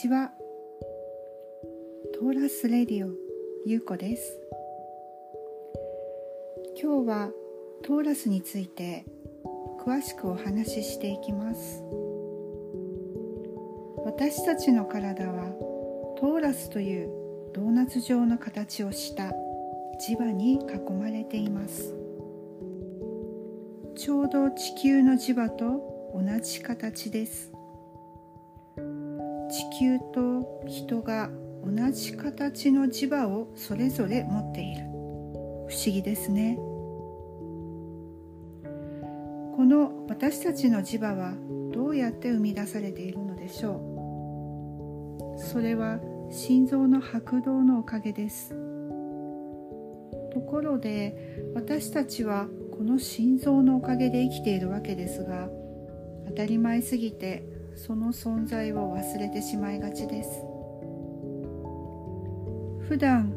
ちは。トーラスレディオゆうこです。今日はトーラスについて詳しくお話ししていきます。私たちの体はトーラスというドーナツ状の形をした磁場に囲まれています。ちょうど地球の磁場と同じ形です。地球と人が同じ形の磁場をそれぞれ持っている。不思議ですね。この私たちの磁場はどうやって生み出されているのでしょう。それは心臓の拍動のおかげです。ところで私たちはこの心臓のおかげで生きているわけですが当たり前すぎてその存在を忘れてしまいがちです。普段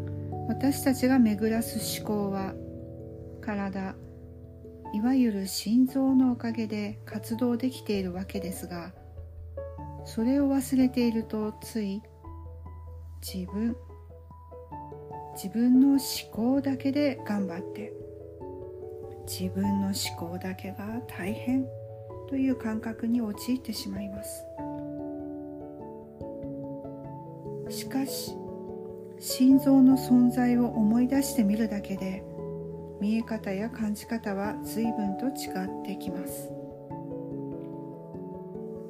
私たちが巡らす思考は体いわゆる心臓のおかげで活動できているわけですがそれを忘れているとつい自分自分の思考だけで頑張って自分の思考だけが大変。という感覚に陥ってしまいます。しかし心臓の存在を思い出してみるだけで見え方や感じ方は随分と違ってきます。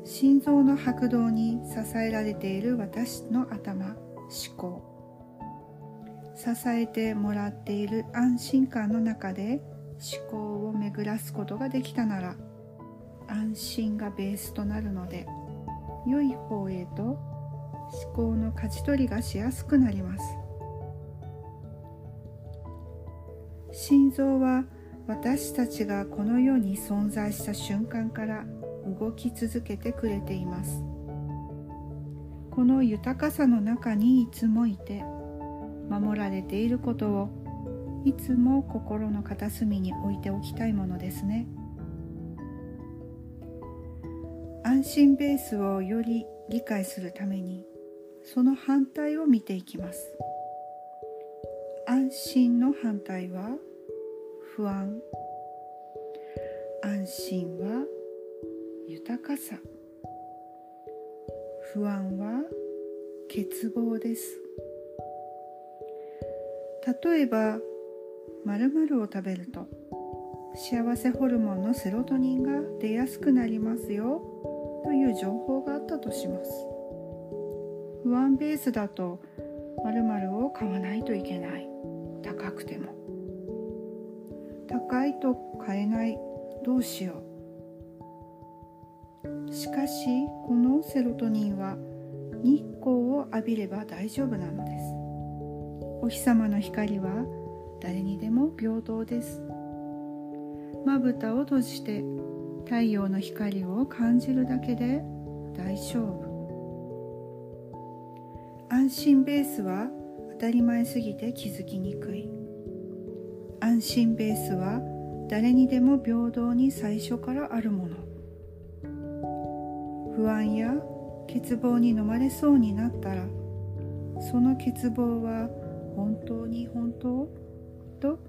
心臓の拍動に支えられている私の頭思考。支えてもらっている安心感の中で思考を巡らすことができたなら安心がベースとなるので良い方へと思考の勝ち取りがしやすくなります。心臓は私たちがこの世に存在した瞬間から動き続けてくれています。この豊かさの中にいつもいて守られていることをいつも心の片隅に置いておきたいものですね。安心ベースをより理解するためにその反対を見ていきます。安心の反対は不安。安心は豊かさ。不安は欠乏です。例えば〇〇を食べると幸せホルモンのセロトニンが出やすくなりますよ。いう情報があったとします。不安ベースだと〇〇を買わないといけない。高くても。高いと買えない。どうしよう。しかしこのセロトニンは日光を浴びれば大丈夫なのです。お日様の光は誰にでも平等です。まぶたを閉じて太陽の光を感じるだけで大丈夫。安心ベースは当たり前すぎて気づきにくい。安心ベースは誰にでも平等に最初からあるもの。不安や欠乏に飲まれそうになったらその欠乏は本当に本当？と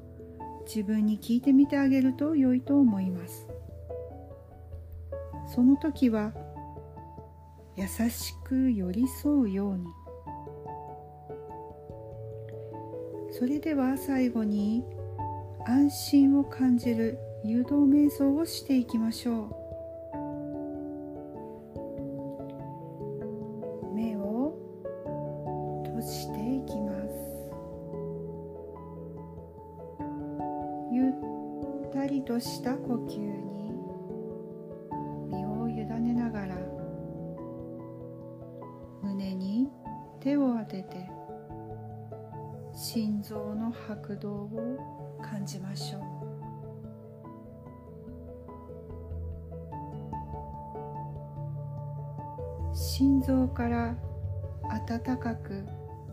自分に聞いてみてあげると良いと思います。その時は優しく寄り添うように。それでは最後に安心を感じる誘導瞑想をしていきましょう。目を閉じていきます。ゆったりとした呼吸てて心臓の拍動を感じましょう。心臓から温かく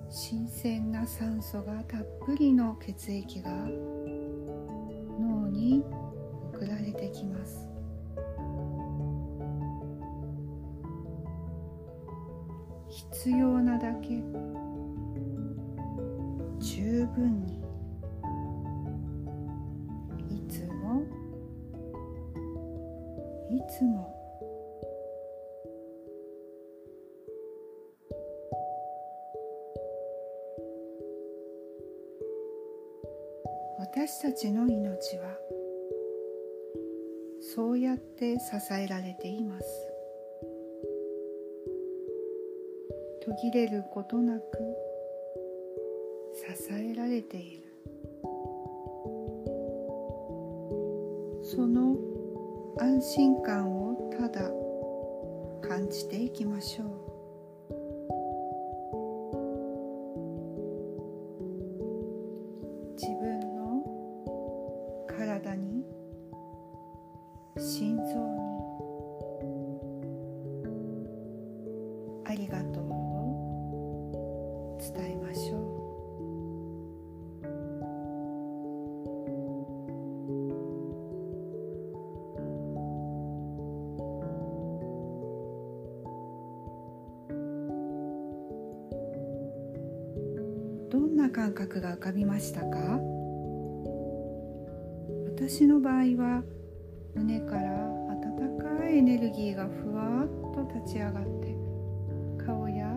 新鮮な酸素がたっぷりの血液が脳に必要なだけ。十分に。いつも。いつも。私たちの命はそうやって支えられています。途切れることなく支えられている。その安心感をただ感じていきましょう。心臓にあ感覚が浮かびましたか？私の場合は胸から温かいエネルギーがふわっと立ち上がって顔や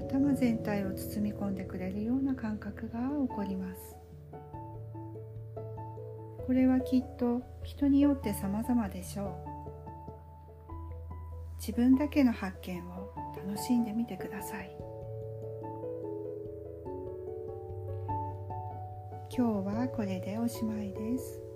頭全体を包み込んでくれるような感覚が起こります。これはきっと人によって様々でしょう。自分だけの発見を楽しんでみてください。今日はこれでおしまいです。